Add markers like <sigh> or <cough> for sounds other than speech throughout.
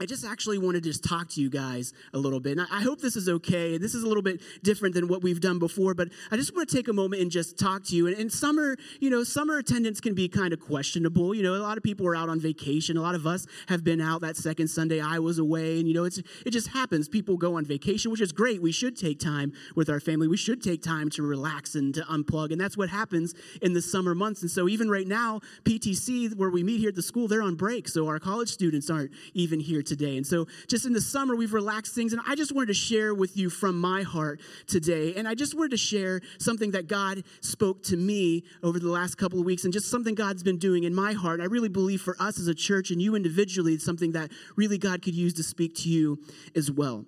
I just actually wanted to just talk to you guys a little bit. And I hope this is okay. This is a little bit different than what we've done before, but I just want to take a moment and just talk to you. And, and summer, you know, summer attendance can be kind of questionable. You know, a lot of people are out on vacation. A lot of us have been out that second Sunday I was away. And, you know, it's, it just happens. People go on vacation, which is great. We should take time with our family. We should take time to relax and to unplug. And that's what happens in the summer months. And so even right now, PTC, where we meet here at the school, they're on break. So our college students aren't even here today. And so, just in the summer, we've relaxed things. And I just wanted to share with you from my heart today. And I just wanted to share something that God spoke to me over the last couple of weeks and just something God's been doing in my heart. I really believe for us as a church and you individually, it's something that really God could use to speak to you as well.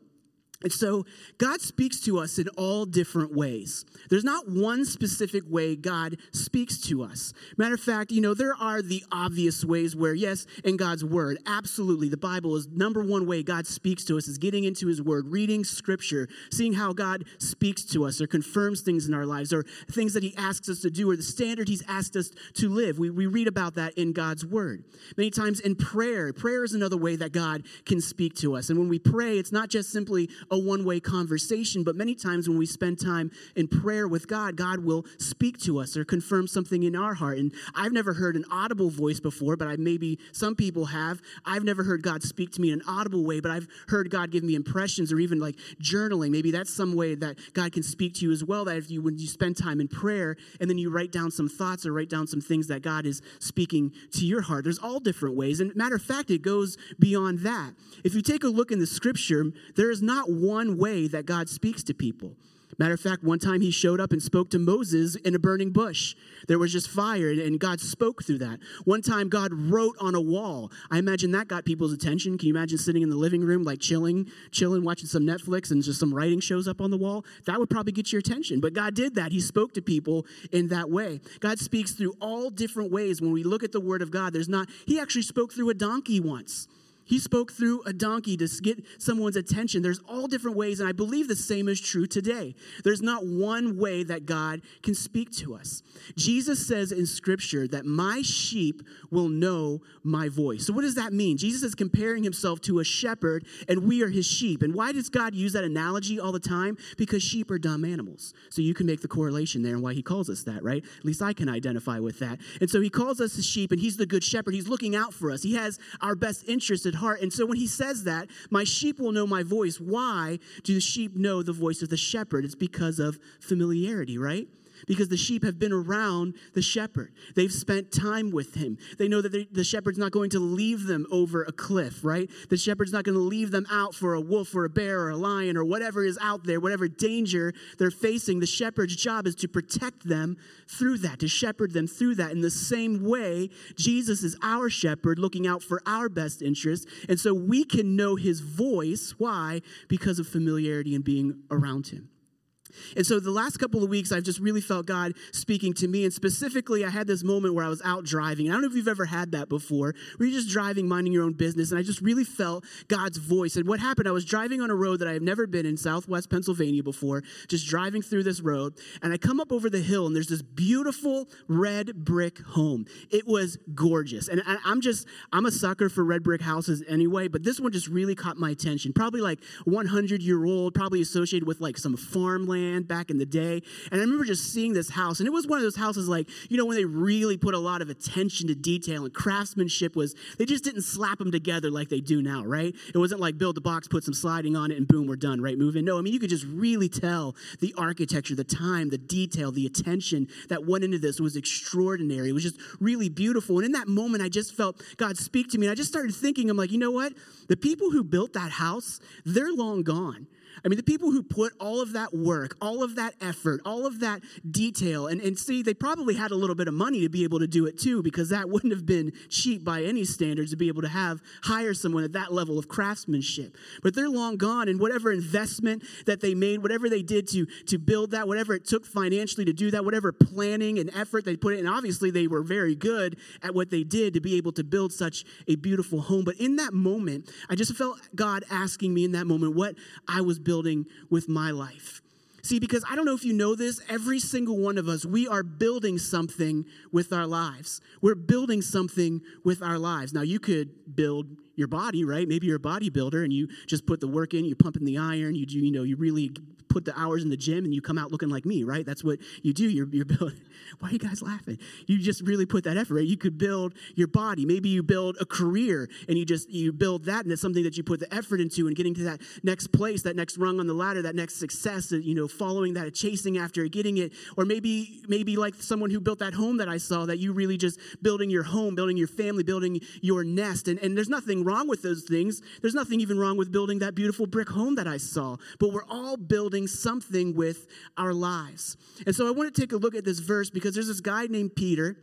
And so God speaks to us in all different ways. There's not one specific way God speaks to us. Matter of fact, you know, there are the obvious ways where, yes, in God's word, absolutely, the Bible is number one way God speaks to us is getting into his word, reading scripture, seeing how God speaks to us or confirms things in our lives or things that he asks us to do or the standard he's asked us to live. We, we read about that in God's word. Many times in prayer, prayer is another way that God can speak to us. And when we pray, it's not just simply a one way conversation, but many times when we spend time in prayer with God, God will speak to us or confirm something in our heart. And I've never heard an audible voice before, but I maybe some people have. I've never heard God speak to me in an audible way, but I've heard God give me impressions or even like journaling. Maybe that's some way that God can speak to you as well. That if you when you spend time in prayer and then you write down some thoughts or write down some things that God is speaking to your heart. There's all different ways. And matter of fact, it goes beyond that. If you take a look in the scripture, there is not one way that God speaks to people. Matter of fact, one time he showed up and spoke to Moses in a burning bush. There was just fire, and God spoke through that. One time, God wrote on a wall. I imagine that got people's attention. Can you imagine sitting in the living room, like chilling, chilling, watching some Netflix, and just some writing shows up on the wall? That would probably get your attention. But God did that. He spoke to people in that way. God speaks through all different ways. When we look at the Word of God, there's not, He actually spoke through a donkey once. He spoke through a donkey to get someone's attention. There's all different ways, and I believe the same is true today. There's not one way that God can speak to us. Jesus says in Scripture that my sheep will know my voice. So, what does that mean? Jesus is comparing himself to a shepherd, and we are his sheep. And why does God use that analogy all the time? Because sheep are dumb animals. So, you can make the correlation there and why he calls us that, right? At least I can identify with that. And so, he calls us his sheep, and he's the good shepherd. He's looking out for us, he has our best interest at heart. And so when he says that, my sheep will know my voice. Why do the sheep know the voice of the shepherd? It's because of familiarity, right? Because the sheep have been around the shepherd. They've spent time with him. They know that the shepherd's not going to leave them over a cliff, right? The shepherd's not going to leave them out for a wolf or a bear or a lion or whatever is out there, whatever danger they're facing. The shepherd's job is to protect them through that, to shepherd them through that. In the same way, Jesus is our shepherd looking out for our best interests. And so we can know his voice. Why? Because of familiarity and being around him. And so the last couple of weeks, I've just really felt God speaking to me. And specifically, I had this moment where I was out driving. I don't know if you've ever had that before, where you're just driving, minding your own business. And I just really felt God's voice. And what happened, I was driving on a road that I have never been in, Southwest Pennsylvania before, just driving through this road. And I come up over the hill, and there's this beautiful red brick home. It was gorgeous. And I'm just, I'm a sucker for red brick houses anyway, but this one just really caught my attention. Probably like 100 year old, probably associated with like some farmland back in the day. And I remember just seeing this house, and it was one of those houses like, you know, when they really put a lot of attention to detail and craftsmanship was, they just didn't slap them together like they do now, right? It wasn't like build the box, put some sliding on it, and boom, we're done, right? Move in. No, I mean, you could just really tell the architecture, the time, the detail, the attention that went into this was extraordinary. It was just really beautiful. And in that moment, I just felt God speak to me. And I just started thinking, I'm like, you know what? The people who built that house, they're long gone. I mean, the people who put all of that work, all of that effort, all of that detail, and, and see, they probably had a little bit of money to be able to do it too, because that wouldn't have been cheap by any standards to be able to have hire someone at that level of craftsmanship. But they're long gone, and whatever investment that they made, whatever they did to, to build that, whatever it took financially to do that, whatever planning and effort they put in, and obviously they were very good at what they did to be able to build such a beautiful home. But in that moment, I just felt God asking me in that moment what I was building with my life. See, because I don't know if you know this, every single one of us, we are building something with our lives. We're building something with our lives. Now, you could build your body, right? Maybe you're a bodybuilder and you just put the work in, you pump in the iron, you do, you know, you really put the hours in the gym and you come out looking like me, right? That's what you do. You're, you're building. <laughs> Why are you guys laughing? You just really put that effort, right? You could build your body. Maybe you build a career and you just, you build that and it's something that you put the effort into and getting to that next place, that next rung on the ladder, that next success, you know, following that, chasing after it, getting it. Or maybe, maybe like someone who built that home that I saw, that you really just building your home, building your family, building your nest. And, and there's nothing wrong with those things. There's nothing even wrong with building that beautiful brick home that I saw. But we're all building something with our lives. And so I want to take a look at this verse because there's this guy named Peter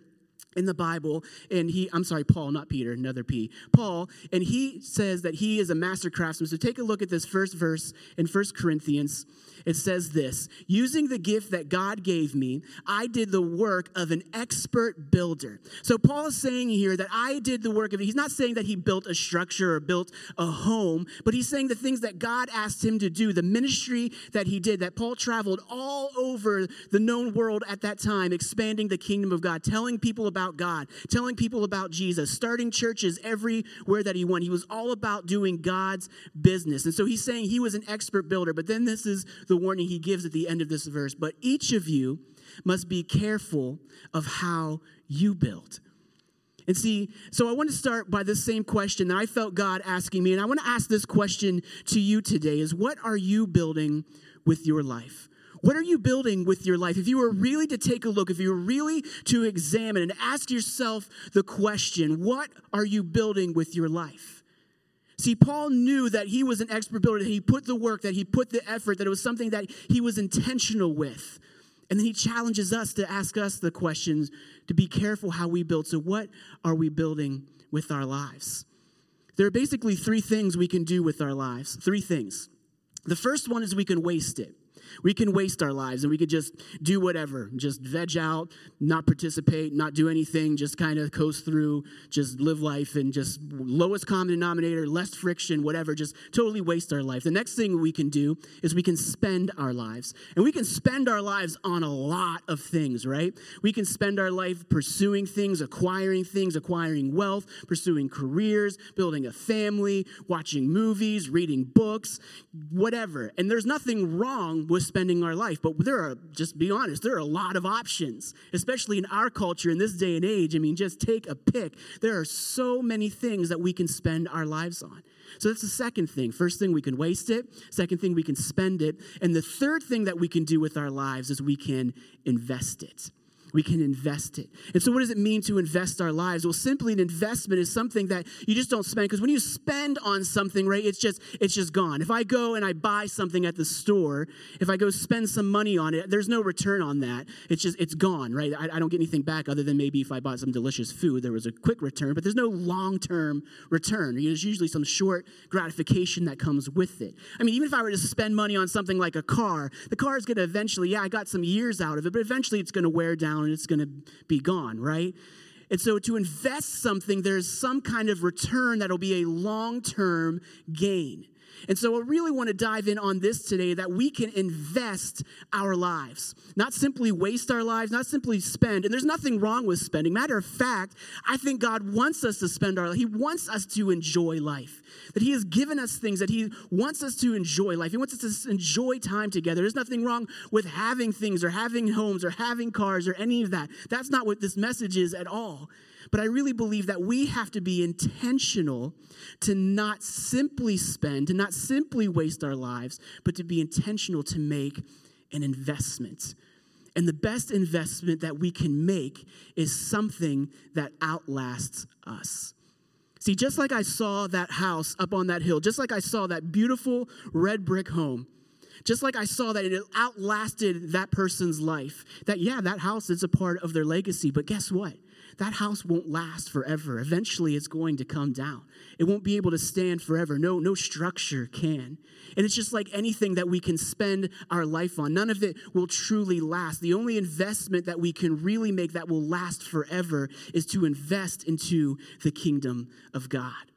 in the Bible, and he, I'm sorry, Paul, not Peter, another P, Paul, and he says that he is a master craftsman. So take a look at this first verse in First Corinthians it says this Using the gift that God gave me, I did the work of an expert builder. So Paul is saying here that I did the work of, he's not saying that he built a structure or built a home, but he's saying the things that God asked him to do, the ministry that he did, that Paul traveled all over the known world at that time, expanding the kingdom of God, telling people about God, telling people about Jesus, starting churches everywhere that he went. He was all about doing God's business. And so he's saying he was an expert builder, but then this is the the warning he gives at the end of this verse. But each of you must be careful of how you build. And see, so I want to start by the same question that I felt God asking me. And I want to ask this question to you today is what are you building with your life? What are you building with your life? If you were really to take a look, if you were really to examine and ask yourself the question, what are you building with your life? See, Paul knew that he was an expert builder, that he put the work, that he put the effort, that it was something that he was intentional with. And then he challenges us to ask us the questions to be careful how we build. So, what are we building with our lives? There are basically three things we can do with our lives. Three things. The first one is we can waste it. We can waste our lives and we could just do whatever, just veg out, not participate, not do anything, just kind of coast through, just live life and just lowest common denominator, less friction, whatever, just totally waste our life. The next thing we can do is we can spend our lives. And we can spend our lives on a lot of things, right? We can spend our life pursuing things, acquiring things, acquiring wealth, pursuing careers, building a family, watching movies, reading books, whatever. And there's nothing wrong with spending our life. But there are, just be honest, there are a lot of options, especially in our culture in this day and age. I mean, just take a pick. There are so many things that we can spend our lives on. So that's the second thing. First thing, we can waste it. Second thing, we can spend it. And the third thing that we can do with our lives is we can invest it we can invest it. And so, what does it mean to invest our lives? Well, simply an investment is something that you just don't spend because when you spend on something, right, it's just it's just gone. If I go and I buy something at the store, if I go spend some money on it, there's no return on that. It's just it's gone, right? I, I don't get anything back other than maybe if I bought some delicious food, there was a quick return, but there's no long term return. There's usually some short gratification that comes with it. I mean, even if I were to spend money on something like a car, the car is going to eventually, yeah, I got some years out of it, but eventually it's going to wear down and it's going to be gone, right? And so to invest something, there's some kind of return that'll be a long term gain. And so I really want to dive in on this today that we can invest our lives, not simply waste our lives, not simply spend. And there's nothing wrong with spending. Matter of fact, I think God wants us to spend our He wants us to enjoy life. That He has given us things that He wants us to enjoy life. He wants us to enjoy time together. There's nothing wrong with having things or having homes or having cars or any of that. That's not what this message is at all. But I really believe that we have to be intentional to not simply spend, to not simply waste our lives, but to be intentional to make an investment. And the best investment that we can make is something that outlasts us. See, just like I saw that house up on that hill, just like I saw that beautiful red brick home, Just like I saw that it outlasted that person's life. That, yeah, that house is a part of their legacy, but guess what? That house won't last forever. Eventually, it's going to come down. It won't be able to stand forever. No, no structure can. And it's just like anything that we can spend our life on. None of it will truly last. The only investment that we can really make that will last forever is to invest into the kingdom of God.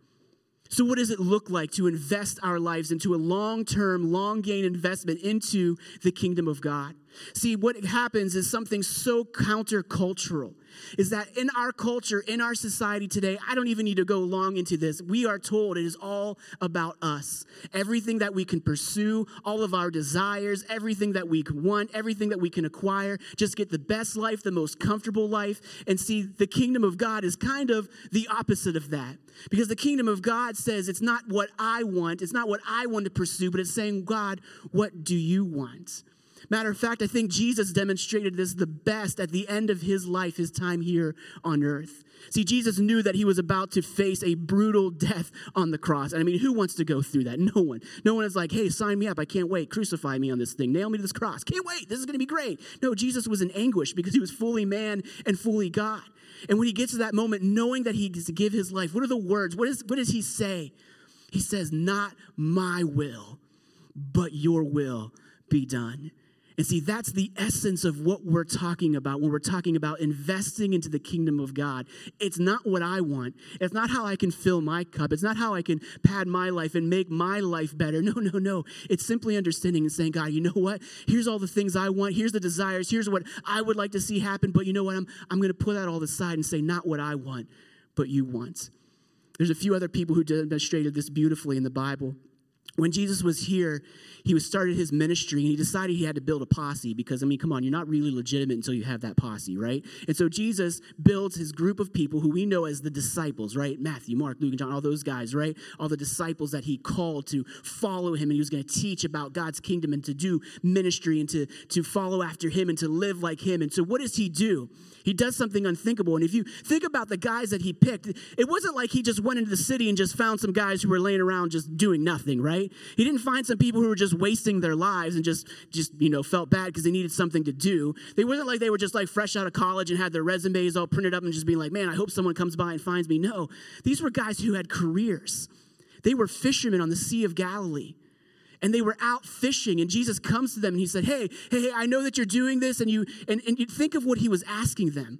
So, what does it look like to invest our lives into a long term, long gain investment into the kingdom of God? See, what happens is something so countercultural is that in our culture, in our society today, I don't even need to go long into this. We are told it is all about us. Everything that we can pursue, all of our desires, everything that we want, everything that we can acquire, just get the best life, the most comfortable life. And see, the kingdom of God is kind of the opposite of that. Because the kingdom of God says it's not what I want, it's not what I want to pursue, but it's saying, God, what do you want? Matter of fact, I think Jesus demonstrated this the best at the end of his life, his time here on earth. See, Jesus knew that he was about to face a brutal death on the cross. And I mean, who wants to go through that? <laughs> No one. No one is like, hey, sign me up. I can't wait. Crucify me on this thing. Nail me to this cross. Can't wait. This is going to be great. No, Jesus was in anguish because he was fully man and fully God. And when he gets to that moment, knowing that he gets to give his life, what are the words? What, is, what does he say? He says, Not my will, but your will be done. And see, that's the essence of what we're talking about when we're talking about investing into the kingdom of God. It's not what I want. It's not how I can fill my cup. It's not how I can pad my life and make my life better. <laughs> No, no, no. It's simply understanding and saying, God, you know what? Here's all the things I want. Here's the desires. Here's what I would like to see happen. But you know what? I'm, I'm going to put that all aside and say, not what I want, but you want. There's a few other people who demonstrated this beautifully in the Bible when Jesus was here, he was started his ministry and he decided he had to build a posse because I mean, come on, you're not really legitimate until you have that posse, right? And so Jesus builds his group of people who we know as the disciples, right? Matthew, Mark, Luke, and John, all those guys, right? All the disciples that he called to follow him and he was going to teach about God's kingdom and to do ministry and to, to follow after him and to live like him. And so what does he do? He does something unthinkable. And if you think about the guys that he picked, it wasn't like he just went into the city and just found some guys who were laying around just doing nothing, right? He didn't find some people who were just wasting their lives and just, just you know, felt bad because they needed something to do. They wasn't like they were just like fresh out of college and had their resumes all printed up and just being like, man, I hope someone comes by and finds me. No, these were guys who had careers. They were fishermen on the Sea of Galilee and they were out fishing. And jesus comes to them and he said hey hey hey i know that you're doing this and you and, and you think of what he was asking them.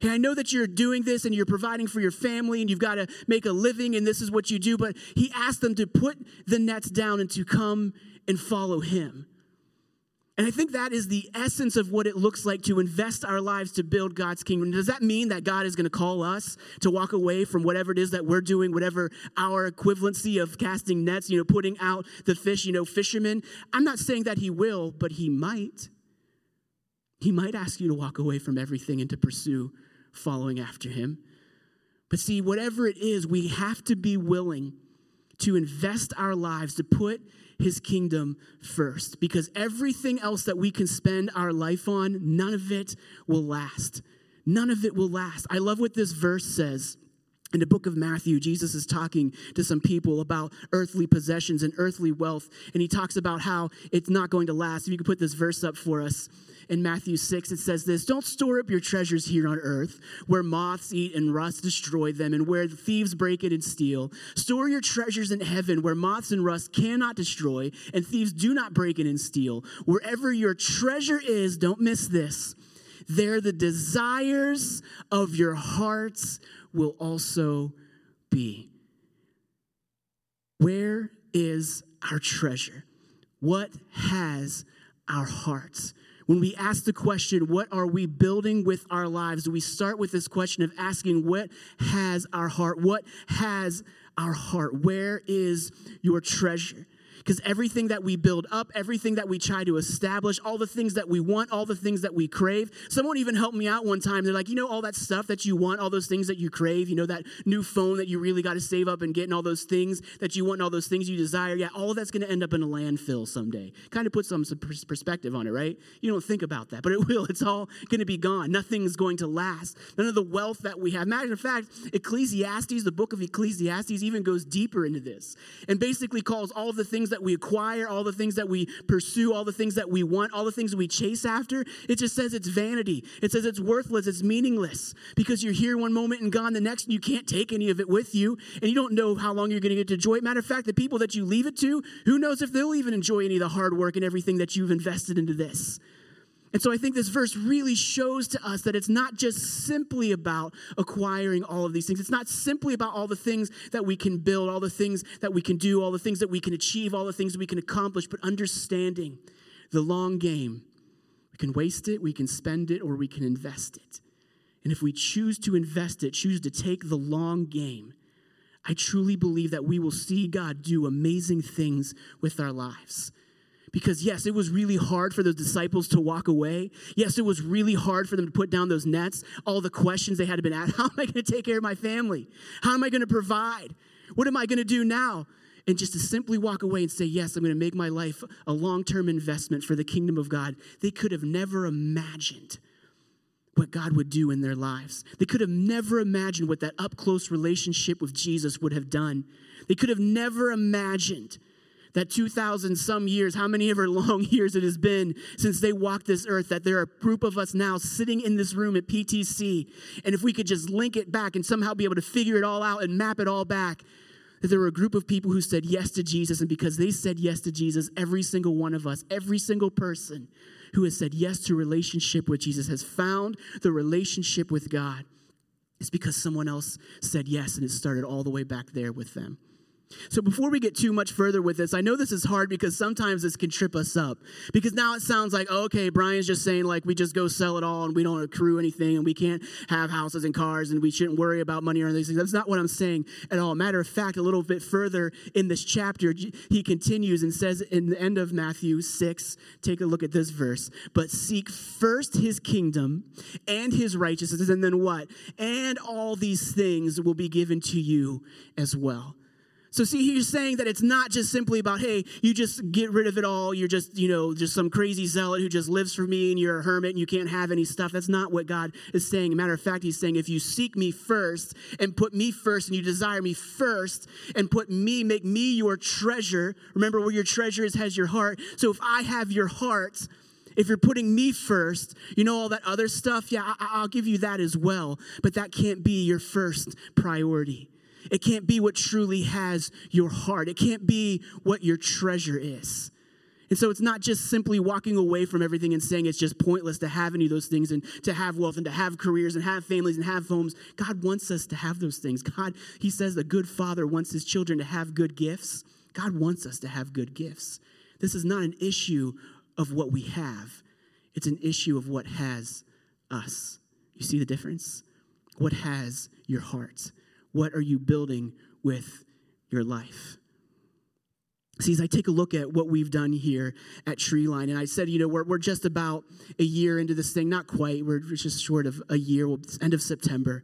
Hey i know that you're doing this and you're providing for your family and you've got to make a living and this is what you do but he asked them to put the nets down and to come and follow him and I think that is the essence of what it looks like to invest our lives to build God's kingdom. Does that mean that God is going to call us to walk away from whatever it is that we're doing, whatever our equivalency of casting nets, you know, putting out the fish, you know, fishermen? I'm not saying that He will, but He might. He might ask you to walk away from everything and to pursue following after Him. But see, whatever it is, we have to be willing to invest our lives, to put his kingdom first because everything else that we can spend our life on, none of it will last. None of it will last. I love what this verse says. In the book of Matthew, Jesus is talking to some people about earthly possessions and earthly wealth, and he talks about how it's not going to last. If you could put this verse up for us in Matthew 6, it says this Don't store up your treasures here on earth, where moths eat and rust destroy them, and where thieves break it and steal. Store your treasures in heaven, where moths and rust cannot destroy, and thieves do not break it and steal. Wherever your treasure is, don't miss this. There the desires of your hearts will also be. Where is our treasure? What has our hearts? When we ask the question, what are we building with our lives? We start with this question of asking, what has our heart? What has our heart? Where is your treasure? Because everything that we build up, everything that we try to establish, all the things that we want, all the things that we crave. Someone even helped me out one time. They're like, you know, all that stuff that you want, all those things that you crave, you know, that new phone that you really got to save up and get, and all those things that you want, and all those things you desire. Yeah, all that's going to end up in a landfill someday. Kind of put some, some perspective on it, right? You don't think about that, but it <laughs> will. It's all going to be gone. Nothing's going to last. None of the wealth that we have. Matter of fact, Ecclesiastes, the book of Ecclesiastes, even goes deeper into this and basically calls all the things things that we acquire, all the things that we pursue, all the things that we want, all the things we chase after, it just says it's vanity. It says it's worthless, it's meaningless because you're here one moment and gone the next, and you can't take any of it with you, and you don't know how long you're going to get to enjoy it. Matter of fact, the people that you leave it to, who knows if they'll even enjoy any of the hard work and everything that you've invested into this. And so I think this verse really shows to us that it's not just simply about acquiring all of these things. It's not simply about all the things that we can build, all the things that we can do, all the things that we can achieve, all the things we can accomplish, but understanding the long game. We can waste it, we can spend it, or we can invest it. And if we choose to invest it, choose to take the long game, I truly believe that we will see God do amazing things with our lives. Because, yes, it was really hard for those disciples to walk away. Yes, it was really hard for them to put down those nets. All the questions they had been asked <laughs> How am I going to take care of my family? How am I going to provide? What am I going to do now? And just to simply walk away and say, Yes, I'm going to make my life a long term investment for the kingdom of God, they could have never imagined what God would do in their lives. They could have never imagined what that up close relationship with Jesus would have done. They could have never imagined that 2,000 some years, how many ever <laughs> long years it has been since they walked this earth, that there are a group of us now sitting in this room at PTC. And if we could just link it back and somehow be able to figure it all out and map it all back, that there were a group of people who said yes to Jesus. And because they said yes to Jesus, every single one of us, every single person who has said yes to relationship with Jesus has found the relationship with God. It's because someone else said yes and it started all the way back there with them. So, before we get too much further with this, I know this is hard because sometimes this can trip us up. Because now it sounds like, oh, okay, Brian's just saying, like, we just go sell it all and we don't accrue anything and we can't have houses and cars and we shouldn't worry about money or these things. That's not what I'm saying at all. Matter of fact, a little bit further in this chapter, he continues and says in the end of Matthew 6, take a look at this verse, but seek first his kingdom and his righteousness, and then what? And all these things will be given to you as well. So see, he's saying that it's not just simply about, hey, you just get rid of it all. You're just, you know, just some crazy zealot who just lives for me and you're a hermit and you can't have any stuff. That's not what God is saying. Matter of fact, he's saying if you seek me first and put me first and you desire me first and put me, make me your treasure. Remember where your treasure is has your heart. So if I have your heart, if you're putting me first, you know all that other stuff, yeah, I- will give you that as well. But that can't be your first priority. It can't be what truly has your heart. It can't be what your treasure is. And so it's not just simply walking away from everything and saying it's just pointless to have any of those things and to have wealth and to have careers and have families and have homes. God wants us to have those things. God, He says a good father wants his children to have good gifts. God wants us to have good gifts. This is not an issue of what we have, it's an issue of what has us. You see the difference? What has your heart? What are you building with your life? See, as I take a look at what we've done here at Treeline, and I said, you know, we're, we're just about a year into this thing, not quite, we're just short of a year, end of September.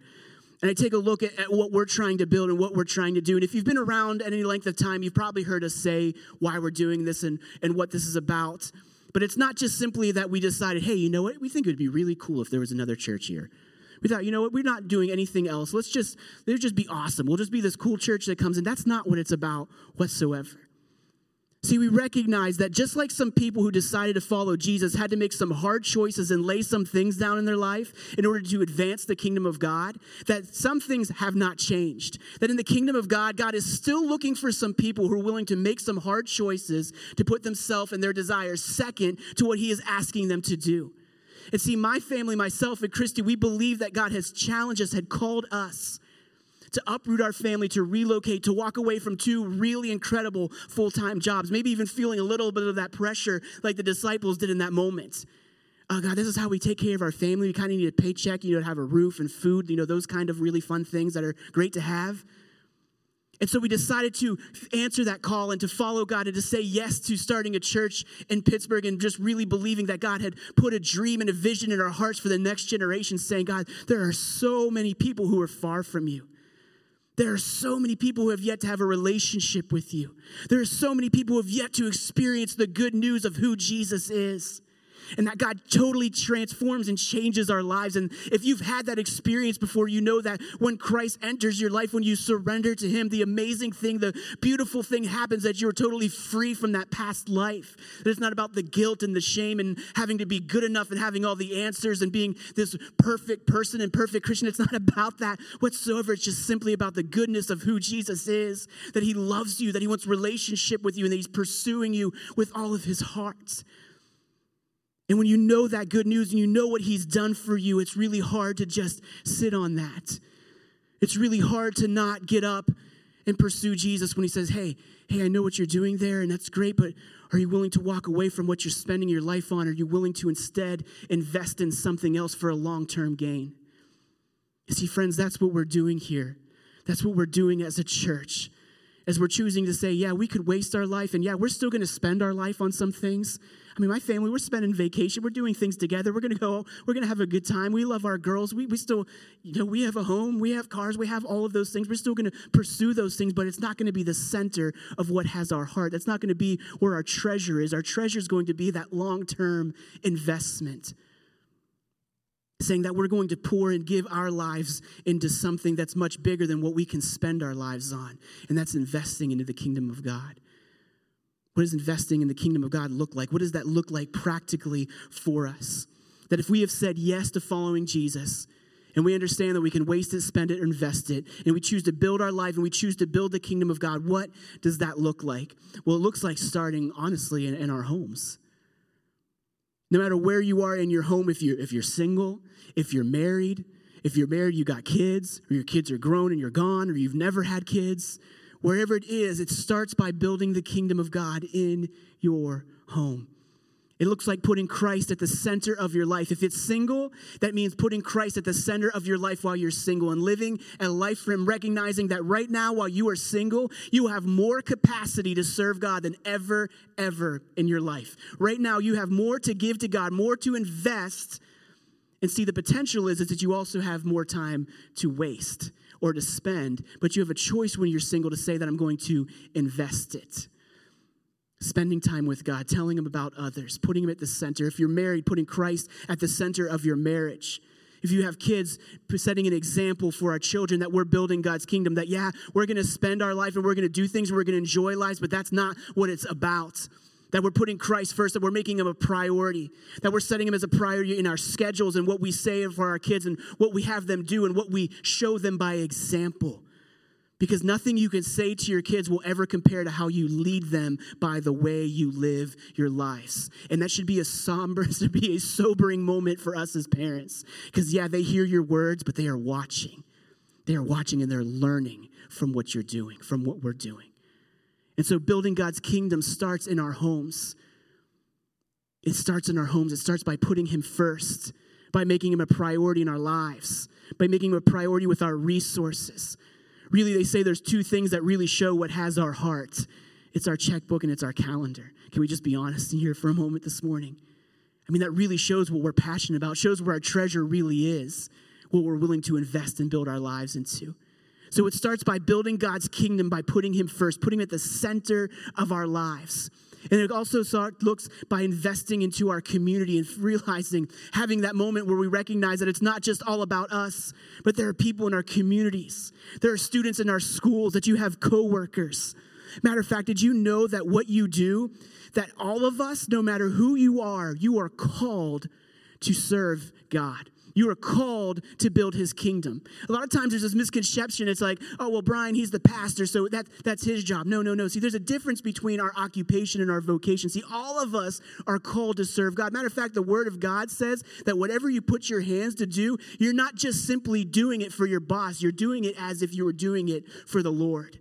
And I take a look at, at, what we're trying to build and what we're trying to do. And if you've been around any length of time, you've probably heard us say why we're doing this and, and what this is about. But it's not just simply that we decided, hey, you know what? We think it would be really cool if there was another church here. We thought, you know what, we're not doing anything else. Let's just, let's just be awesome. We'll just be this cool church that comes in. That's not what it's about whatsoever. See, we recognize that just like some people who decided to follow Jesus had to make some hard choices and lay some things down in their life in order to advance the kingdom of God, that some things have not changed. That in the kingdom of God, God is still looking for some people who are willing to make some hard choices to put themselves and their desires second to what He is asking them to do. And see, my family, myself, and Christy, we believe that God has challenged us, had called us to uproot our family, to relocate, to walk away from two really incredible full time jobs, maybe even feeling a little bit of that pressure like the disciples did in that moment. Oh, God, this is how we take care of our family. We kind of need a paycheck, you know, to have a roof and food, you know, those kind of really fun things that are great to have. And so we decided to answer that call and to follow God and to say yes to starting a church in Pittsburgh and just really believing that God had put a dream and a vision in our hearts for the next generation, saying, God, there are so many people who are far from you. There are so many people who have yet to have a relationship with you. There are so many people who have yet to experience the good news of who Jesus is. And that God totally transforms and changes our lives. And if you've had that experience before, you know that when Christ enters your life, when you surrender to Him, the amazing thing, the beautiful thing happens that you're totally free from that past life. That it's not about the guilt and the shame and having to be good enough and having all the answers and being this perfect person and perfect Christian. It's not <laughs> about that whatsoever. It's just simply about the goodness of who Jesus is, that He loves you, that He wants relationship with you, and that He's pursuing you with all of His heart. And when you know that good news and you know what He's done for you, it's really hard to just sit on that. It's really hard to not get up and pursue Jesus when He says, Hey, hey, I know what you're doing there, and that's great, but are you willing to walk away from what you're spending your life on? Are you willing to instead invest in something else for a long term gain? You see, friends, that's what we're doing here. That's what we're doing as a church. As we're choosing to say, yeah, we could waste our life, and yeah, we're still going to spend our life on some things. I mean, my family, we're spending vacation. We're doing things together. We're going to go, we're going to have a good time. We love our girls. We, we still, you know, we have a home, we have cars, we have all of those things. We're still going to pursue those things, but it's not going to be the center of what has our heart. That's not going to be where our treasure is. Our treasure is going to be that long term investment saying that we're going to pour and give our lives into something that's much bigger than what we can spend our lives on, and that's investing into the kingdom of God. What does investing in the kingdom of God look like? What does that look like practically for us? That if we have said yes to following Jesus, and we understand that we can waste it, spend it, or invest it, and we choose to build our life and we choose to build the kingdom of God, what does that look like? Well, it looks like starting, honestly, in, in our homes. No matter where you are in your home, if you're, if you're single, if you're married, if you're married, you got kids, or your kids are grown and you're gone, or you've never had kids, wherever it is, it starts by building the kingdom of God in your home. It looks like putting Christ at the center of your life. If it's single, that means putting Christ at the center of your life while you're single and living a life for Him, recognizing that right now, while you are single, you have more capacity to serve God than ever, ever in your life. Right now, you have more to give to God, more to invest. And see, the potential is, is that you also have more time to waste or to spend, but you have a choice when you're single to say that I'm going to invest it spending time with God, telling Him about others, putting Him at the center. If you're married, putting Christ at the center of your marriage. If you have kids, setting an example for our children that we're building God's kingdom, that, yeah, we're going to spend our life and we're going to do things and we're going to enjoy lives, but that's not what it's about. That we're putting Christ first, that we're making Him a priority, that we're setting Him as a priority in our schedules and what we say for our kids and what we have them do and what we show them by example. Because nothing you can say to your kids will ever compare to how you lead them by the way you live your lives. And that should be a somber, <laughs> should be a sobering moment for us as parents. Because, yeah, they hear your words, but they are watching. They are watching and they're learning from what you're doing, from what we're doing. And so, building God's kingdom starts in our homes. It starts in our homes. It starts by putting Him first, by making Him a priority in our lives, by making Him a priority with our resources Really, they say there's two things that really show what has our heart it's our checkbook and it's our calendar. Can we just be honest here for a moment this morning? I mean, that really shows what we're passionate about, shows where our treasure really is, what we're willing to invest and build our lives into. So it starts by building God's kingdom by putting Him first, putting Him at the center of our lives. And it also looks by investing into our community and realizing, having that moment where we recognize that it's not just all about us, but there are people in our communities. There are students in our schools, that you have coworkers. Matter of fact, did you know that what you do, that all of us, no matter who you are, you are called to serve God? You are called to build his kingdom. A lot of times there's this misconception. It's like, oh, well, Brian, he's the pastor, so that, that's his job. No, no, no. See, there's a difference between our occupation and our vocation. See, all of us are called to serve God. Matter of fact, the word of God says that whatever you put your hands to do, you're not just simply doing it for your boss, you're doing it as if you were doing it for the Lord.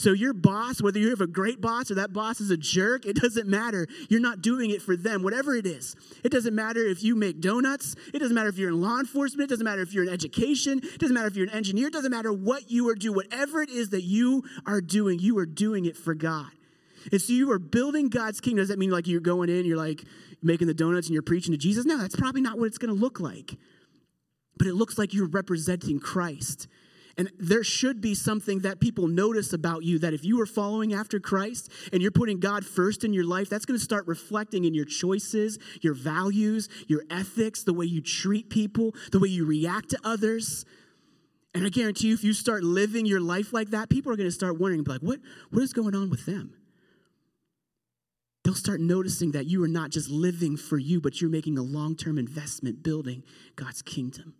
So, your boss, whether you have a great boss or that boss is a jerk, it doesn't matter. You're not doing it for them, whatever it is. It doesn't matter if you make donuts. It doesn't matter if you're in law enforcement. It doesn't matter if you're in education. It doesn't matter if you're an engineer. It doesn't matter what you are doing. Whatever it is that you are doing, you are doing it for God. And so you are building God's kingdom. Does that mean like you're going in, you're like making the donuts and you're preaching to Jesus? No, that's probably not what it's going to look like. But it looks like you're representing Christ And there should be something that people notice about you that if you are following after Christ and you're putting God first in your life, that's going to start reflecting in your choices, your values, your ethics, the way you treat people, the way you react to others. And I guarantee you, if you start living your life like that, people are going to start wondering, like, what, what is going on with them? They'll start noticing that you are not just living for you, but you're making a long term investment building God's kingdom.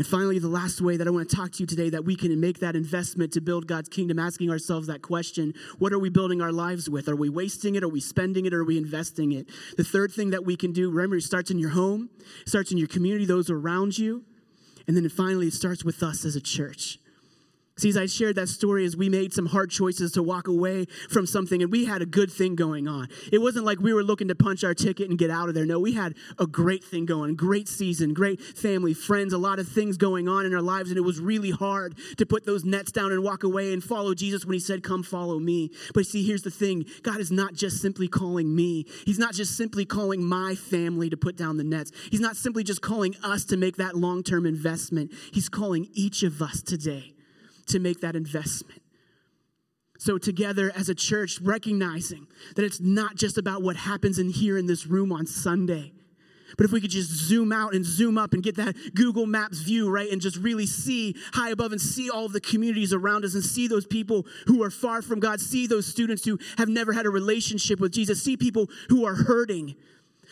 And finally, the last way that I want to talk to you today that we can make that investment to build God's kingdom, asking ourselves that question what are we building our lives with? Are we wasting it? Are we spending it? Are we investing it? The third thing that we can do, remember, it starts in your home, starts in your community, those around you. And then finally, it starts with us as a church. See, as I shared that story, as we made some hard choices to walk away from something, and we had a good thing going on. It wasn't like we were looking to punch our ticket and get out of there. No, we had a great thing going, great season, great family, friends, a lot of things going on in our lives, and it was really hard to put those nets down and walk away and follow Jesus when he said, Come follow me. But see, here's the thing God is not just simply calling me, He's not just simply calling my family to put down the nets, He's not simply just calling us to make that long term investment. He's calling each of us today to make that investment. So, together as a church, recognizing that it's not just about what happens in here in this room on Sunday, but if we could just zoom out and zoom up and get that Google Maps view, right, and just really see high above and see all of the communities around us and see those people who are far from God, see those students who have never had a relationship with Jesus, see people who are hurting,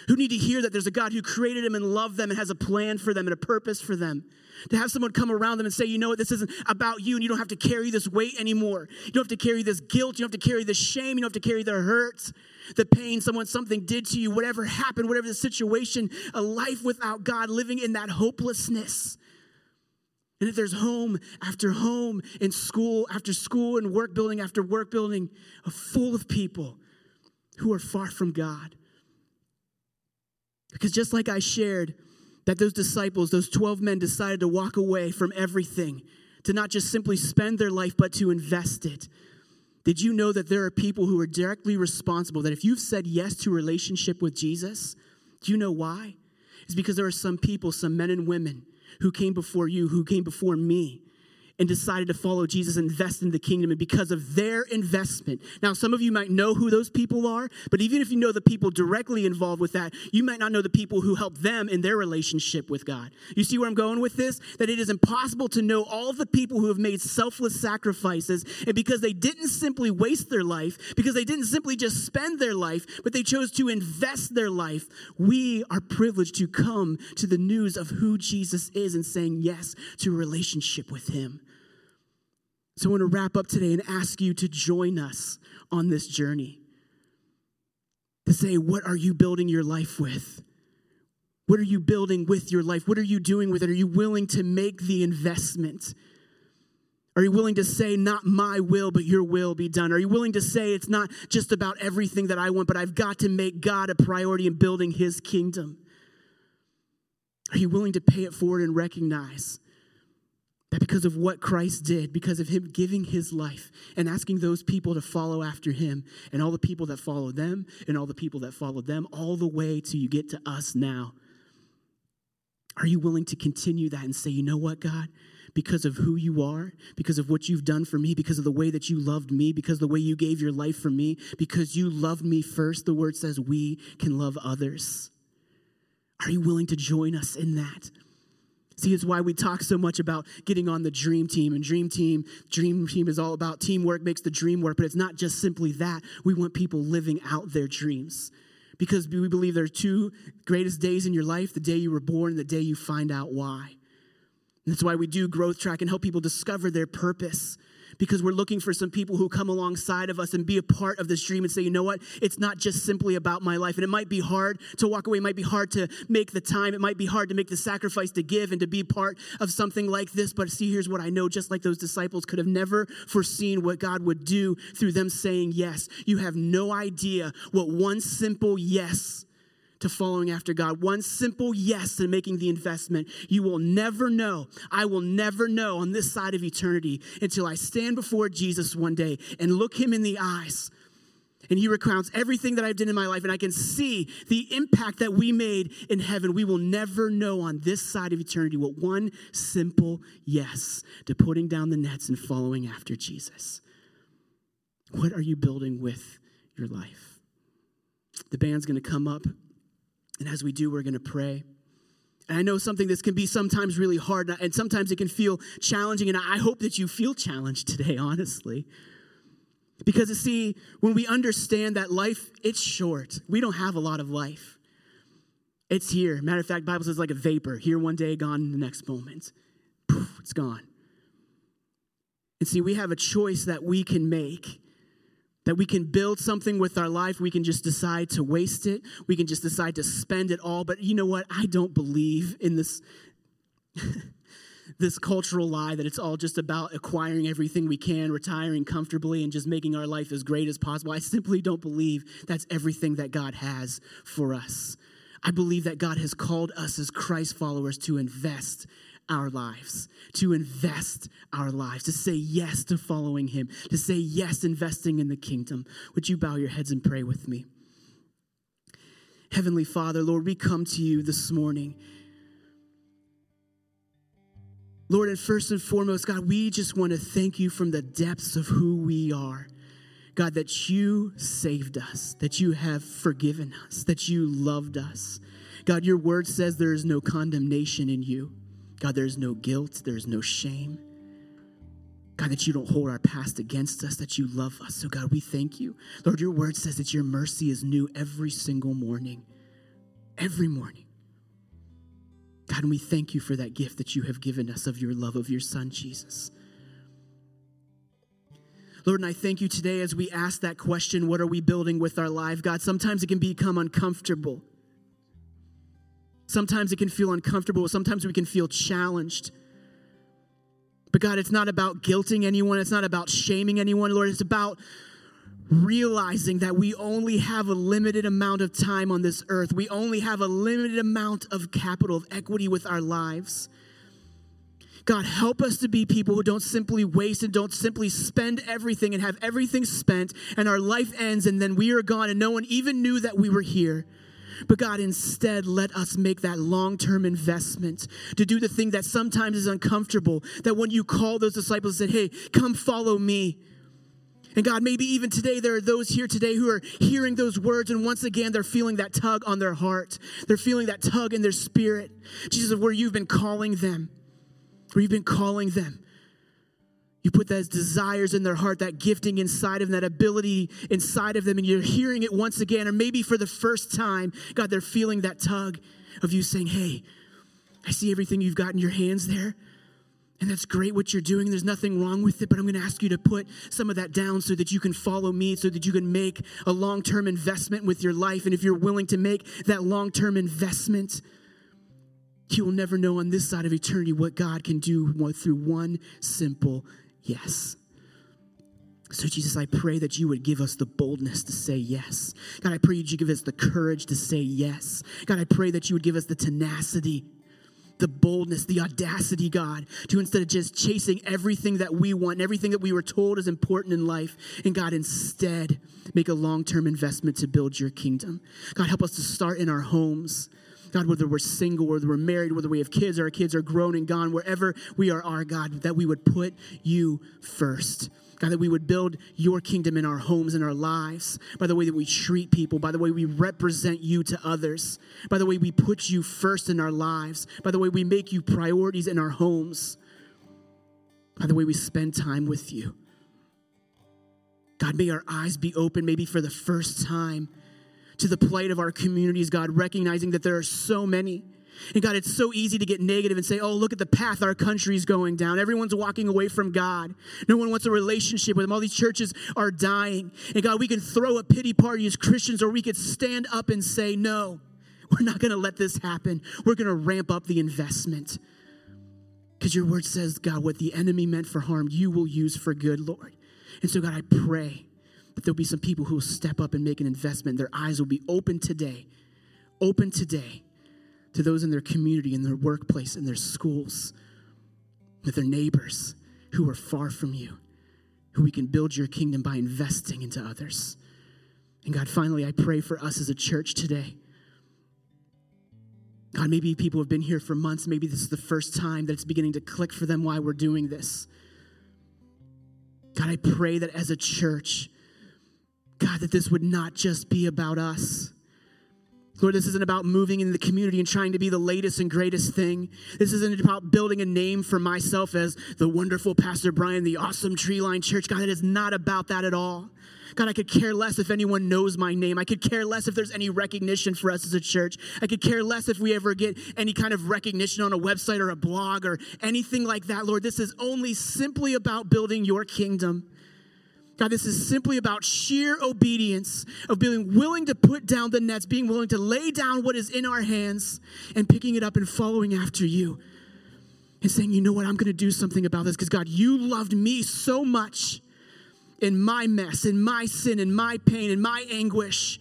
who need to hear that there's a God who created them and loved them and has a plan for them and a purpose for them. To have someone come around them and say, you know what, this isn't about you and you don't have to carry this weight anymore. You don't have to carry this guilt. You don't have to carry the shame. You don't have to carry the hurt, the pain someone something did to you, whatever happened, whatever the situation, a life without God, living in that hopelessness. And if there's home after home and school after school and work building after work building, a full of people who are far from God. Because just like I shared, that those disciples, those 12 men, decided to walk away from everything, to not just simply spend their life, but to invest it. Did you know that there are people who are directly responsible? That if you've said yes to relationship with Jesus, do you know why? It's because there are some people, some men and women, who came before you, who came before me, and decided to follow Jesus, and invest in the kingdom, and because of their investment. Now, some of you might know who those people are, but even if you know the people directly involved with that, you might not know the people who helped them in their relationship with God. You see where I'm going with this? That it is impossible to know all the people who have made selfless sacrifices, and because they didn't simply waste their life, because they didn't simply just spend their life, but they chose to invest their life, we are privileged to come to the news of who Jesus is and saying yes to a relationship with Him. So I want to wrap up today and ask you to join us on this journey. To say, what are you building your life with? What are you building with your life? What are you doing with it? Are you willing to make the investment? Are you willing to say, not my will, but your will be done? Are you willing to say, it's not just about everything that I want, but I've got to make God a priority in building his kingdom? Are you willing to pay it forward and recognize that because of what Christ did, because of him giving his life and asking those people to follow after him, and all the people that followed them, and all the people that followed them, all the way till you get to us now. Are you willing to continue that and say, you know what, God? Because of who you are, because of what you've done for me, because of the way that you loved me, because the way you gave your life for me, because you loved me first, the word says we can love others. Are you willing to join us in that? See, it's why we talk so much about getting on the dream team. And dream team, dream team is all about teamwork makes the dream work, but it's not just simply that. We want people living out their dreams. Because we believe there are two greatest days in your life the day you were born and the day you find out why. And that's why we do growth track and help people discover their purpose because we're looking for some people who come alongside of us and be a part of this dream and say, you know what? It's not just simply about my life. And it might be hard to walk away. It might be hard to make the time. It might be hard to make the sacrifice to give and to be part of something like this. But see, here's what I know just like those disciples could have never foreseen what God would do through them saying yes. You have no idea what one simple yes to following after God, one simple yes to making the investment, you will never know. I will never know on this side of eternity until I stand before Jesus one day and look him in the eyes and he recounts everything that I've done in my life, and I can see the impact that we made in heaven, we will never know on this side of eternity what one simple yes to putting down the nets and following after Jesus. What are you building with your life? The band's going to come up, and as we do, we're going to pray. And I know something this can be sometimes really hard, and sometimes it can feel challenging, and I hope that you feel challenged today, <laughs> honestly. Because you see, when we understand that life, it's short. We don't have a lot of life. It's here. Matter of fact, Bible says like a vapor. Here one day, gone in the next moment. Poof, it's gone. And see, we have a choice that we can make. That we can build something with our life. We can just decide to waste it. We can just decide to spend it all. But you know what? I don't believe in this. <laughs> this cultural lie that it's all just about acquiring everything we can, retiring comfortably, and just making our life as great as possible. I simply don't believe that's everything that God has for us. I believe that God has called us as Christ followers to invest our lives, to invest our lives, to say yes to following Him, to say yes investing in the kingdom. Would you bow your heads and pray with me? Heavenly Father, Lord, we come to you this morning Lord, and first and foremost, God, we just want to thank you from the depths of who we are. God, that you saved us, that you have forgiven us, that you loved us. God, your word says there is no condemnation in you. God, there is no guilt, there is no shame. God, that you don't hold our past against us, that you love us. So, God, we thank you. Lord, your word says that your mercy is new every single morning. Every morning. God, and we thank you for that gift that you have given us of your love of your Son, Jesus. Lord, and I thank you today as we ask that question what are we building with our life? God, sometimes it can become uncomfortable. Sometimes it can feel uncomfortable. Sometimes we can feel challenged. But God, it's not about guilting anyone, it's not about shaming anyone, Lord. It's about realizing that we only have a limited amount of time on this earth. We only have a limited amount of capital, of equity with our lives. God, help us to be people who don't simply waste and don't simply spend everything and have everything spent and our life ends and then we are gone and no one even knew that we were here. But God, instead, let us make that long term investment to do the thing that sometimes is uncomfortable. That when you call those disciples and said, Hey, come follow me, and God, maybe even today there are those here today who are hearing those words, and once again they're feeling that tug on their heart. They're feeling that tug in their spirit. Jesus, where you've been calling them, where you've been calling them. You put those desires in their heart, that gifting inside of them, that ability inside of them, and you're hearing it once again, or maybe for the first time, God, they're feeling that tug of you saying, Hey, I see everything you've got in your hands there. And that's great what you're doing. There's nothing wrong with it, but I'm going to ask you to put some of that down so that you can follow me, so that you can make a long term investment with your life. And if you're willing to make that long term investment, you will never know on this side of eternity what God can do through one simple yes. So, Jesus, I pray that you would give us the boldness to say yes. God, I pray that you give us the courage to say yes. God, I pray that you would give us the tenacity the boldness, the audacity, God, to instead of just chasing everything that we want everything that we were told is important in life, and God, instead make a long term investment to build your kingdom. God, help us to start in our homes. God, whether we're single, whether we're married, whether we have kids, or our kids are grown and gone, wherever we are, our God, that we would put you first. God, that we would build your kingdom in our homes and our lives by the way that we treat people, by the way we represent you to others, by the way we put you first in our lives, by the way we make you priorities in our homes, by the way we spend time with you. God, may our eyes be open, maybe for the first time, to the plight of our communities, God, recognizing that there are so many and God, it's so easy to get negative and say, oh, look at the path our country's going down. Everyone's walking away from God. No one wants a relationship with Him. All these churches are dying. And God, we can throw a pity party as Christians, or we could stand up and say, no, we're not going to let this happen. We're going to ramp up the investment. Because your word says, God, what the enemy meant for harm, you will use for good, Lord. And so, God, I pray that there'll be some people who will step up and make an investment. Their eyes will be open today. Open today to those in their community, in their workplace, in their schools, with their neighbors who are far from you, who we can build your kingdom by investing into others. And God, finally, I pray for us as a church today. God, maybe people have been here for months. Maybe this is the first time that it's beginning to click for them why we're doing this. God, I pray that as a church, God, that this would not just be about us. Lord, this isn't about moving in the community and trying to be the latest and greatest thing. This isn't about building a name for myself as the wonderful Pastor Brian, the awesome Treeline Church. God, it is not about that at all. God, I could care less if anyone knows my name. I could care less if there's any recognition for us as a church. I could care less if we ever get any kind of recognition on a website or a blog or anything like that. Lord, this is only simply about building your kingdom. God, this is simply about sheer obedience of being willing to put down the nets, being willing to lay down what is in our hands and picking it up and following after you. And saying, you know what, I'm going to do something about this because God, you loved me so much in my mess, in my sin, in my pain, in my anguish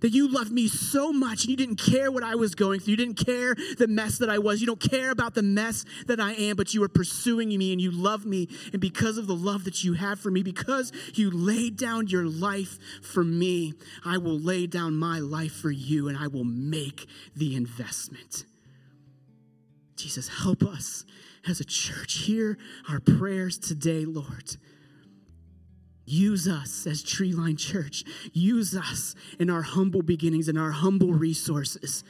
that you loved me so much and you didn't care what I was going through. You didn't care the mess that I was. You don't care about the mess that I am, but you were pursuing me and you love me. And because of the love that you have for me, because you laid down your life for me, I will lay down my life for you and I will make the investment. Jesus, help us as a church. Hear our prayers today, Lord. Use us as Treeline Church. Use us in our humble beginnings and our humble resources.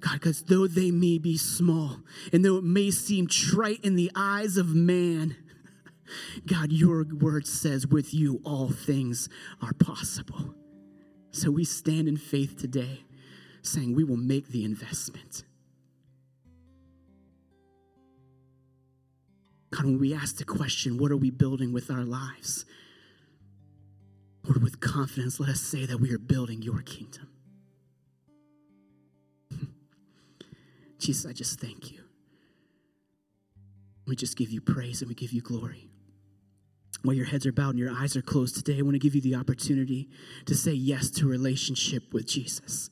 God, because though they may be small and though it may seem trite in the eyes of man, <laughs> God, your word says with you all things are possible. So we stand in faith today saying we will make the investment. God, when we ask the question, what are we building with our lives? Lord, with confidence, let us say that we are building your kingdom. <laughs> Jesus, I just thank you. We just give you praise and we give you glory. While your heads are bowed and your eyes are closed today, I want to give you the opportunity to say yes to relationship with Jesus.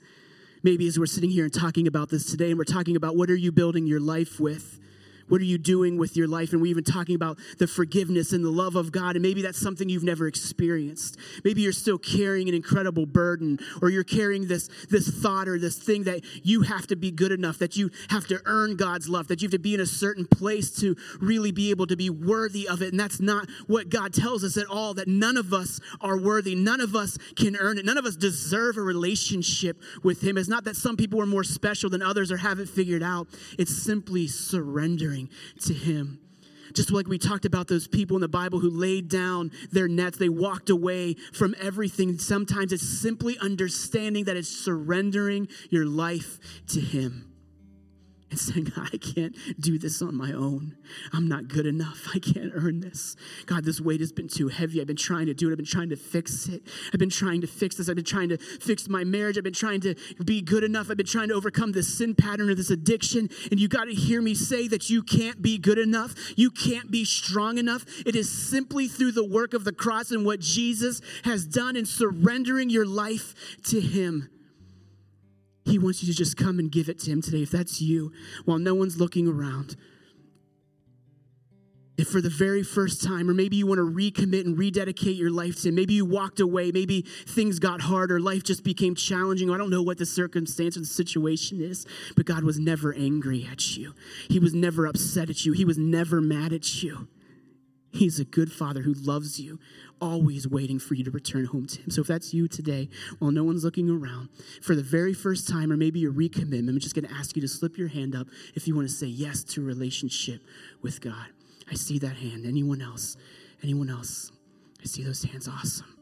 Maybe as we're sitting here and talking about this today, and we're talking about what are you building your life with? What are you doing with your life? And we're even talking about the forgiveness and the love of God. And maybe that's something you've never experienced. Maybe you're still carrying an incredible burden, or you're carrying this, this thought or this thing that you have to be good enough, that you have to earn God's love, that you have to be in a certain place to really be able to be worthy of it. And that's not what God tells us at all, that none of us are worthy. None of us can earn it. None of us deserve a relationship with Him. It's not that some people are more special than others or have it figured out, it's simply surrendering surrendering to Him. Just like we talked about those people in the Bible who laid down their nets, they walked away from everything. Sometimes it's simply understanding that it's surrendering your life to Him and <laughs> saying, God, I can't do this on my own. I'm not good enough. I can't earn this. God, this weight has been too heavy. I've been trying to do it. I've been trying to fix it. I've been trying to fix this. I've been trying to fix my marriage. I've been trying to be good enough. I've been trying to overcome this sin pattern or this addiction. And you got to hear me say that you can't be good enough. You can't be strong enough. It is simply through the work of the cross and what Jesus has done in surrendering your life to Him he wants you to just come and give it to Him today. If that's you, while no one's looking around, if for the very first time, or maybe you want to recommit and rededicate your life to Him, maybe you walked away, maybe things got hard, or life just became challenging. I don't know what the circumstance or the situation is, but God was never angry at you. He was never upset at you. He was never mad at you. He's a good father who loves you, always waiting for you to return home to him. So if that's you today, while no one's looking around, for the very first time, or maybe a recommitment, I'm just going to ask you to slip your hand up if you want to say yes to a relationship with God. I see that hand. Anyone else? Anyone else? I see those hands. Awesome.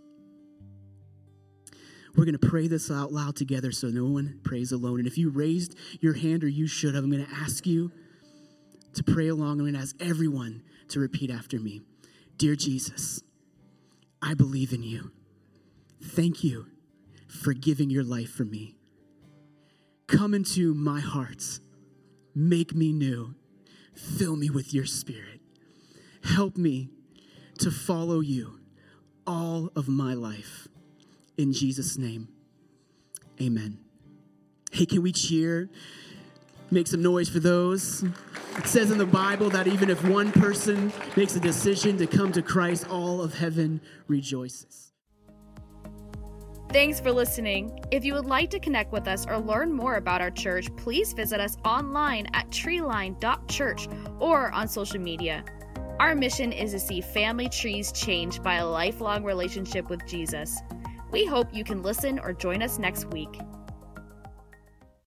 We're going to pray this out loud together so no one prays alone. And if you raised your hand or you should have, I'm going to ask you to pray along. I'm going to ask everyone to repeat after me Dear Jesus, I believe in you. Thank you for giving your life for me. Come into my heart, make me new, fill me with your spirit. Help me to follow you all of my life. In Jesus' name, amen. Hey, can we cheer? Make some noise for those. It says in the Bible that even if one person makes a decision to come to Christ, all of heaven rejoices. Thanks for listening. If you would like to connect with us or learn more about our church, please visit us online at treeline.church or on social media. Our mission is to see family trees changed by a lifelong relationship with Jesus. We hope you can listen or join us next week.